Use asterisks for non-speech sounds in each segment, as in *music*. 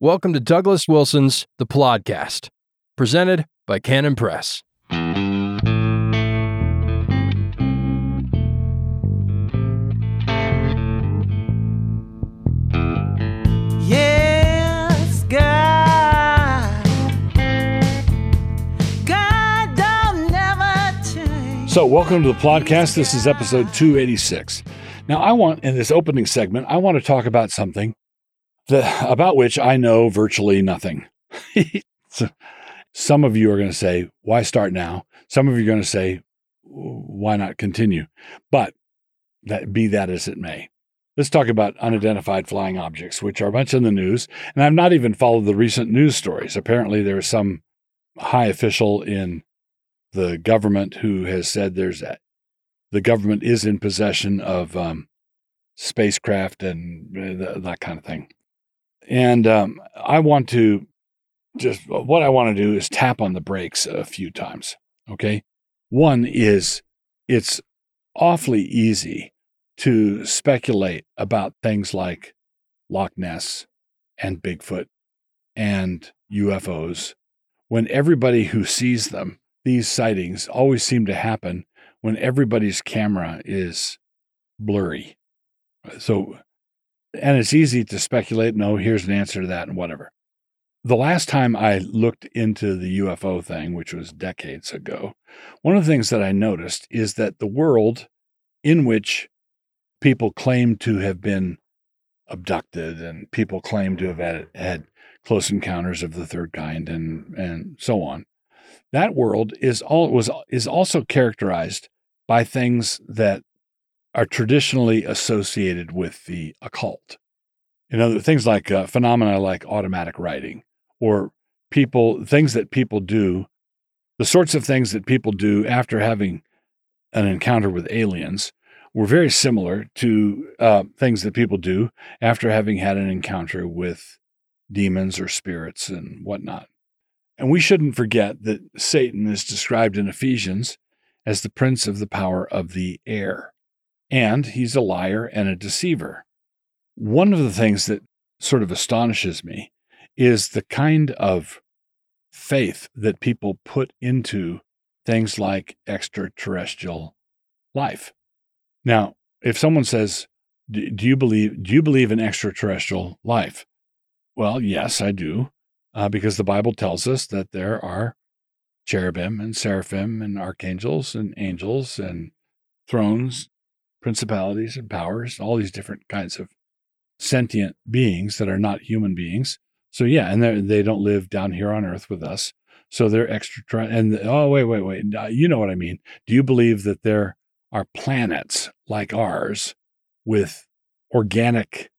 Welcome to Douglas Wilson's The Podcast, presented by Canon Press. Yes, God. God don't never change. So, welcome to the podcast. This is episode 286. Now, I want in this opening segment, I want to talk about something that about which I know virtually nothing. *laughs* so, some of you are going to say, "Why start now?" Some of you are going to say, "Why not continue?" But that be that as it may. Let's talk about unidentified flying objects, which are much in the news. And I've not even followed the recent news stories. Apparently, there is some high official in the government who has said there's a, the government is in possession of um, spacecraft and uh, that kind of thing. And um, I want to just what I want to do is tap on the brakes a few times. Okay. One is it's awfully easy to speculate about things like Loch Ness and Bigfoot and UFOs when everybody who sees them, these sightings always seem to happen when everybody's camera is blurry. So, and it's easy to speculate, no, here's an answer to that and whatever. The last time I looked into the UFO thing, which was decades ago, one of the things that I noticed is that the world in which people claim to have been abducted and people claim to have had, had close encounters of the third kind and and so on that world is all was is also characterized by things that are traditionally associated with the occult you know things like uh, phenomena like automatic writing or people things that people do the sorts of things that people do after having an encounter with aliens were very similar to uh, things that people do after having had an encounter with demons or spirits and whatnot. And we shouldn't forget that Satan is described in Ephesians as the prince of the power of the air, and he's a liar and a deceiver. One of the things that sort of astonishes me is the kind of faith that people put into things like extraterrestrial life. Now, if someone says, "Do you believe do you believe in extraterrestrial life?" Well, yes, I do, uh, because the Bible tells us that there are cherubim and seraphim and archangels and angels and thrones, principalities and powers, all these different kinds of sentient beings that are not human beings. So yeah, and they don't live down here on Earth with us. So they're extra. And oh wait, wait, wait. You know what I mean? Do you believe that there are planets like ours with organic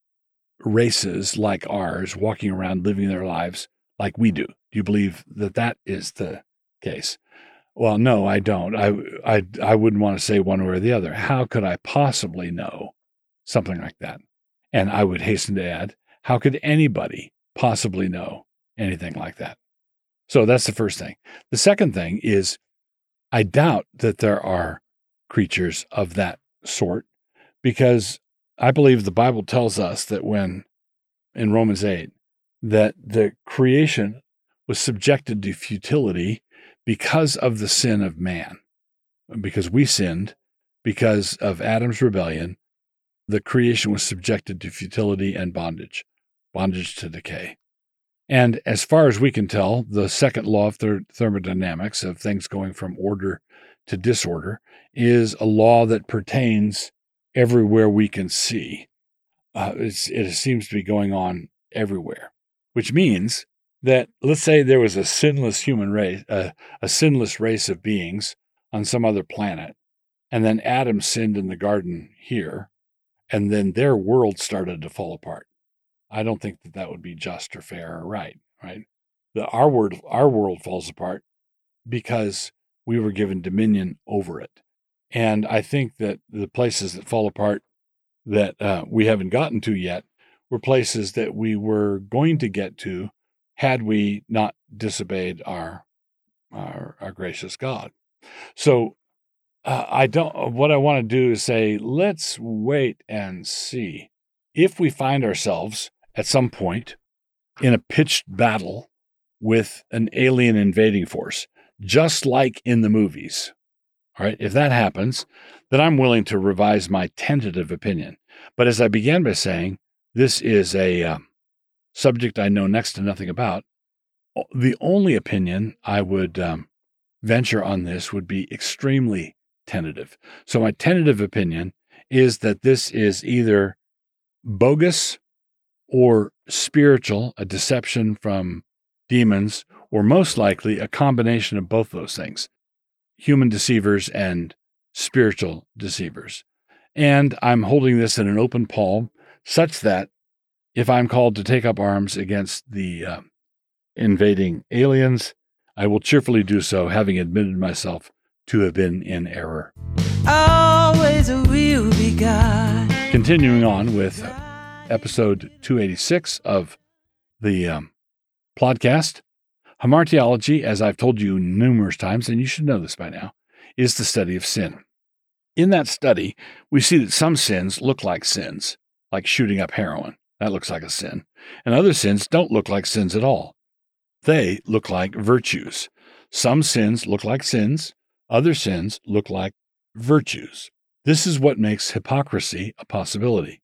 races like ours walking around living their lives like we do. Do you believe that that is the case? Well, no, I don't. I I I wouldn't want to say one way or the other. How could I possibly know something like that? And I would hasten to add, how could anybody possibly know anything like that? So that's the first thing. The second thing is I doubt that there are creatures of that sort because I believe the Bible tells us that when in Romans 8 that the creation was subjected to futility because of the sin of man. Because we sinned, because of Adam's rebellion, the creation was subjected to futility and bondage, bondage to decay. And as far as we can tell, the second law of thermodynamics of things going from order to disorder is a law that pertains everywhere we can see. Uh, it seems to be going on everywhere, which means that let's say there was a sinless human race, uh, a sinless race of beings on some other planet, and then Adam sinned in the garden here, and then their world started to fall apart. I don't think that that would be just or fair or right. Right? The, our world, our world falls apart because we were given dominion over it. And I think that the places that fall apart that uh, we haven't gotten to yet were places that we were going to get to had we not disobeyed our our, our gracious God. So uh, I don't. What I want to do is say, let's wait and see if we find ourselves at some point in a pitched battle with an alien invading force, just like in the movies. All right, if that happens, then I'm willing to revise my tentative opinion. But as I began by saying, this is a uh, subject I know next to nothing about. The only opinion I would um, venture on this would be extremely tentative. So, my tentative opinion is that this is either bogus or spiritual, a deception from demons, or most likely a combination of both those things human deceivers and spiritual deceivers. And I'm holding this in an open palm such that if I'm called to take up arms against the uh, invading aliens, I will cheerfully do so, having admitted myself to have been in error. Always will be God. Continuing on with episode 286 of the um, podcast, Hamartiology, as I've told you numerous times, and you should know this by now, is the study of sin. In that study, we see that some sins look like sins, like shooting up heroin. That looks like a sin. And other sins don't look like sins at all. They look like virtues. Some sins look like sins, other sins look like virtues. This is what makes hypocrisy a possibility.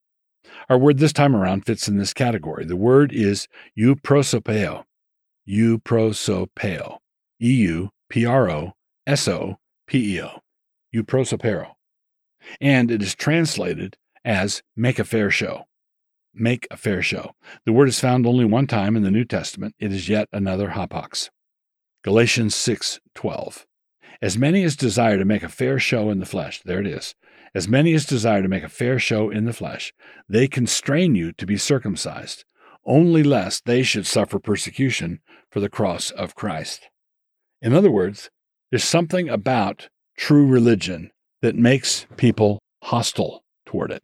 Our word this time around fits in this category. The word is euprosopeo. Euprosopeo. E U P R O S O P E O. Euprosopeo. And it is translated as make a fair show. Make a fair show. The word is found only one time in the New Testament. It is yet another hapax. Galatians 6:12. As many as desire to make a fair show in the flesh, there it is. As many as desire to make a fair show in the flesh, they constrain you to be circumcised, only lest they should suffer persecution for the cross of Christ. In other words, there's something about true religion that makes people hostile toward it.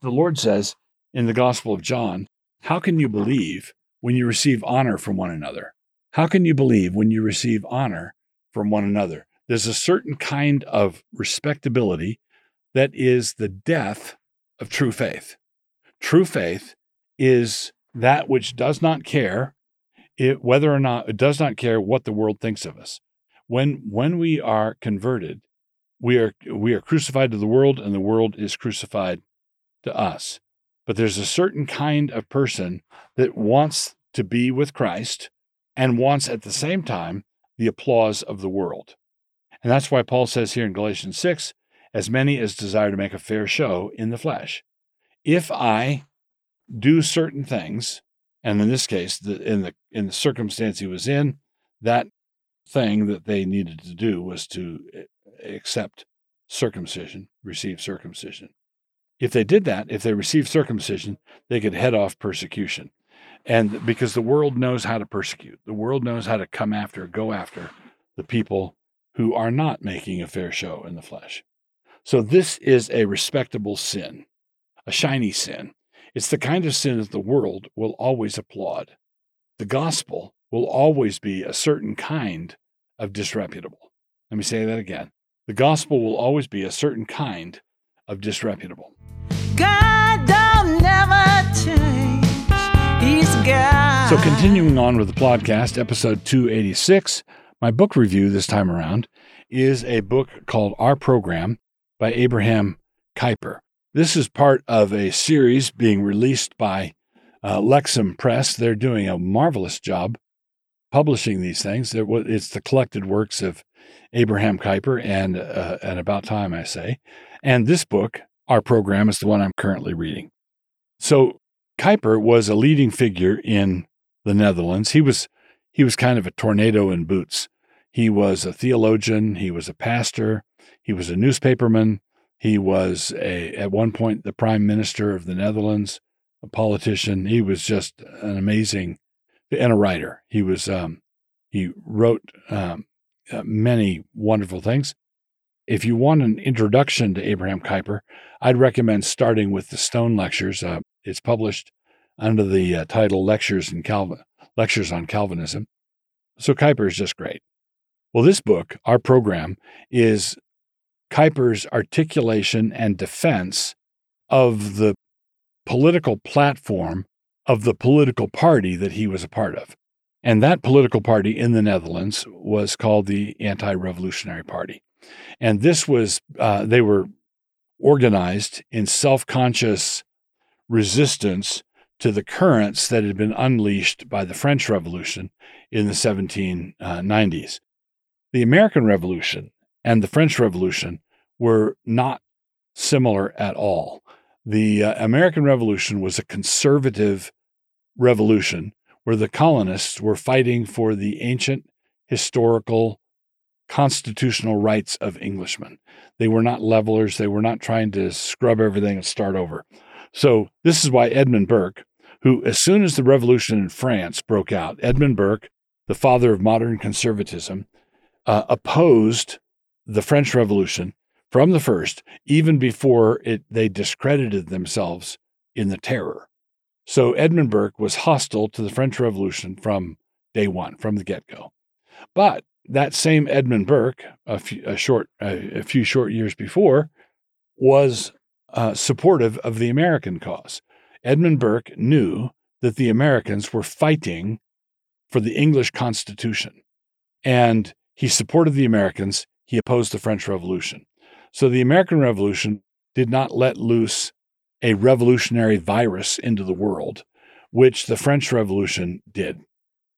The Lord says in the Gospel of John, How can you believe when you receive honor from one another? How can you believe when you receive honor from one another? There's a certain kind of respectability that is the death of true faith. True faith is that which does not care it, whether or not it does not care what the world thinks of us. When when we are converted, we are we are crucified to the world, and the world is crucified to us. But there's a certain kind of person that wants to be with Christ and wants at the same time the applause of the world. And that's why Paul says here in Galatians 6 as many as desire to make a fair show in the flesh. If I do certain things, and in this case, the, in the in the circumstance he was in, that thing that they needed to do was to eh, accept circumcision, receive circumcision. If they did that, if they received circumcision, they could head off persecution. And because the world knows how to persecute, the world knows how to come after, go after the people who are not making a fair show in the flesh. So this is a respectable sin, a shiny sin. It's the kind of sin that the world will always applaud. The gospel will always be a certain kind of disreputable. Let me say that again. The gospel will always be a certain kind of disreputable. God don't never change. He's God. So, continuing on with the podcast, episode 286, my book review this time around is a book called Our Program by Abraham Kuyper. This is part of a series being released by uh, Lexham Press. They're doing a marvelous job publishing these things. It's the collected works of Abraham Kuyper and uh, and about time, I say. And this book, our program, is the one I'm currently reading. So Kuyper was a leading figure in the Netherlands. He was he was kind of a tornado in boots. He was a theologian. He was a pastor. He was a newspaperman. He was a at one point the prime minister of the Netherlands, a politician. He was just an amazing and a writer. He was um, he wrote um, uh, many wonderful things. If you want an introduction to Abraham Kuyper, I'd recommend starting with the Stone Lectures. Uh, it's published under the uh, title Lectures in Calvin Lectures on Calvinism. So Kuyper is just great. Well, this book, our program, is Kuyper's articulation and defense of the political platform of the political party that he was a part of. And that political party in the Netherlands was called the Anti Revolutionary Party. And this was, uh, they were organized in self conscious resistance to the currents that had been unleashed by the French Revolution in the 1790s. The American Revolution and the French Revolution were not similar at all. The uh, American Revolution was a conservative revolution where the colonists were fighting for the ancient historical constitutional rights of Englishmen. They were not levelers, they were not trying to scrub everything and start over. So, this is why Edmund Burke, who, as soon as the revolution in France broke out, Edmund Burke, the father of modern conservatism, uh, opposed the French Revolution from the first, even before it, they discredited themselves in the terror. So Edmund Burke was hostile to the French Revolution from day one, from the get go. But that same Edmund Burke, a few, a short, a, a few short years before, was uh, supportive of the American cause. Edmund Burke knew that the Americans were fighting for the English Constitution, and he supported the Americans. He opposed the French Revolution. So the American Revolution did not let loose a revolutionary virus into the world, which the French Revolution did.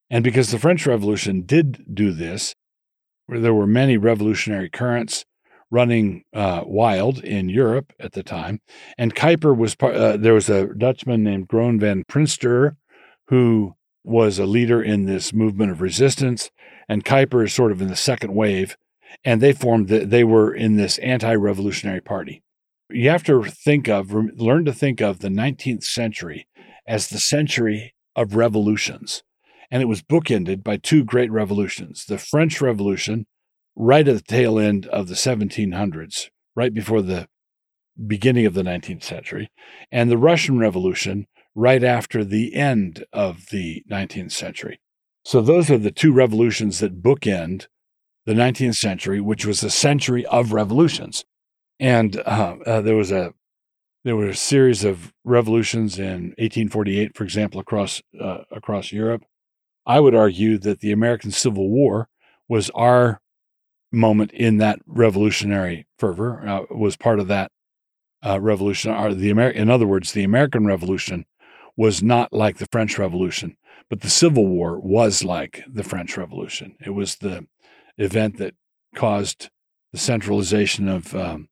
And because the French Revolution did do this, there were many revolutionary currents running uh, wild in Europe at the time, and Kuyper was part, uh, there was a Dutchman named Groen van Prinsterer who was a leader in this movement of resistance, and Kuyper is sort of in the second wave, and they formed the, they were in this anti-revolutionary party you have to think of, learn to think of the 19th century as the century of revolutions. And it was bookended by two great revolutions the French Revolution, right at the tail end of the 1700s, right before the beginning of the 19th century, and the Russian Revolution, right after the end of the 19th century. So those are the two revolutions that bookend the 19th century, which was a century of revolutions. And uh, uh, there was a there were a series of revolutions in 1848, for example, across uh, across Europe. I would argue that the American Civil War was our moment in that revolutionary fervor. Uh, was part of that uh, revolution. Or the Amer- in other words, the American Revolution was not like the French Revolution, but the Civil War was like the French Revolution. It was the event that caused the centralization of um,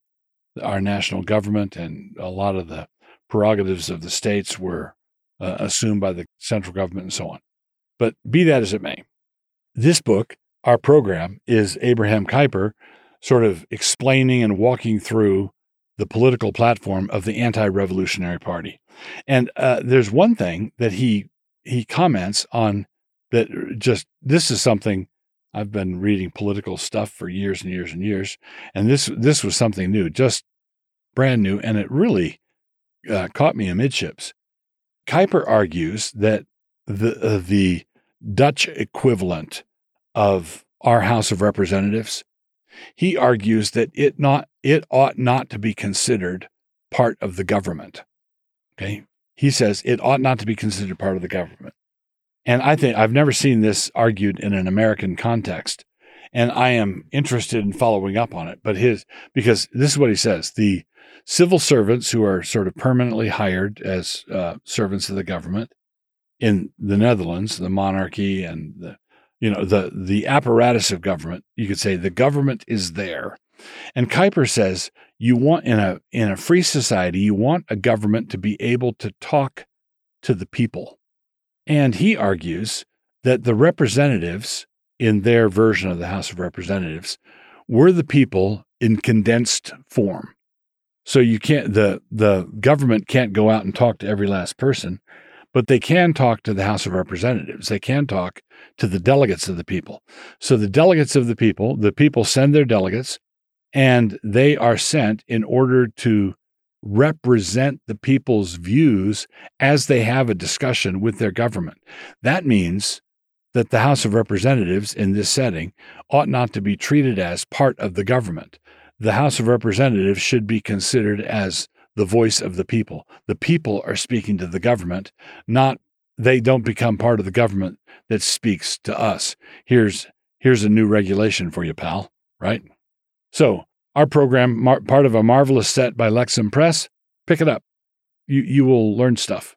our national government and a lot of the prerogatives of the states were uh, assumed by the central government and so on. But be that as it may, this book, our program, is Abraham Kuyper sort of explaining and walking through the political platform of the anti-revolutionary party. And uh, there's one thing that he he comments on that just this is something I've been reading political stuff for years and years and years, and this this was something new, just brand new, and it really uh, caught me amidships. Kuyper argues that the uh, the Dutch equivalent of our House of Representatives, he argues that it not it ought not to be considered part of the government. Okay, he says it ought not to be considered part of the government. And I think I've never seen this argued in an American context. And I am interested in following up on it. But his, because this is what he says the civil servants who are sort of permanently hired as uh, servants of the government in the Netherlands, the monarchy and the, you know, the, the apparatus of government, you could say the government is there. And Kuyper says you want in a in a free society, you want a government to be able to talk to the people and he argues that the representatives in their version of the House of Representatives were the people in condensed form. So you can't the the government can't go out and talk to every last person, but they can talk to the House of Representatives. They can talk to the delegates of the people. So the delegates of the people, the people send their delegates and they are sent in order to represent the people's views as they have a discussion with their government. That means that the House of Representatives in this setting ought not to be treated as part of the government. The House of Representatives should be considered as the voice of the people. The people are speaking to the government, not they don't become part of the government that speaks to us. Here's here's a new regulation for you, pal, right? So, our program, mar- part of a marvelous set by Lexham Press, pick it up. You you will learn stuff.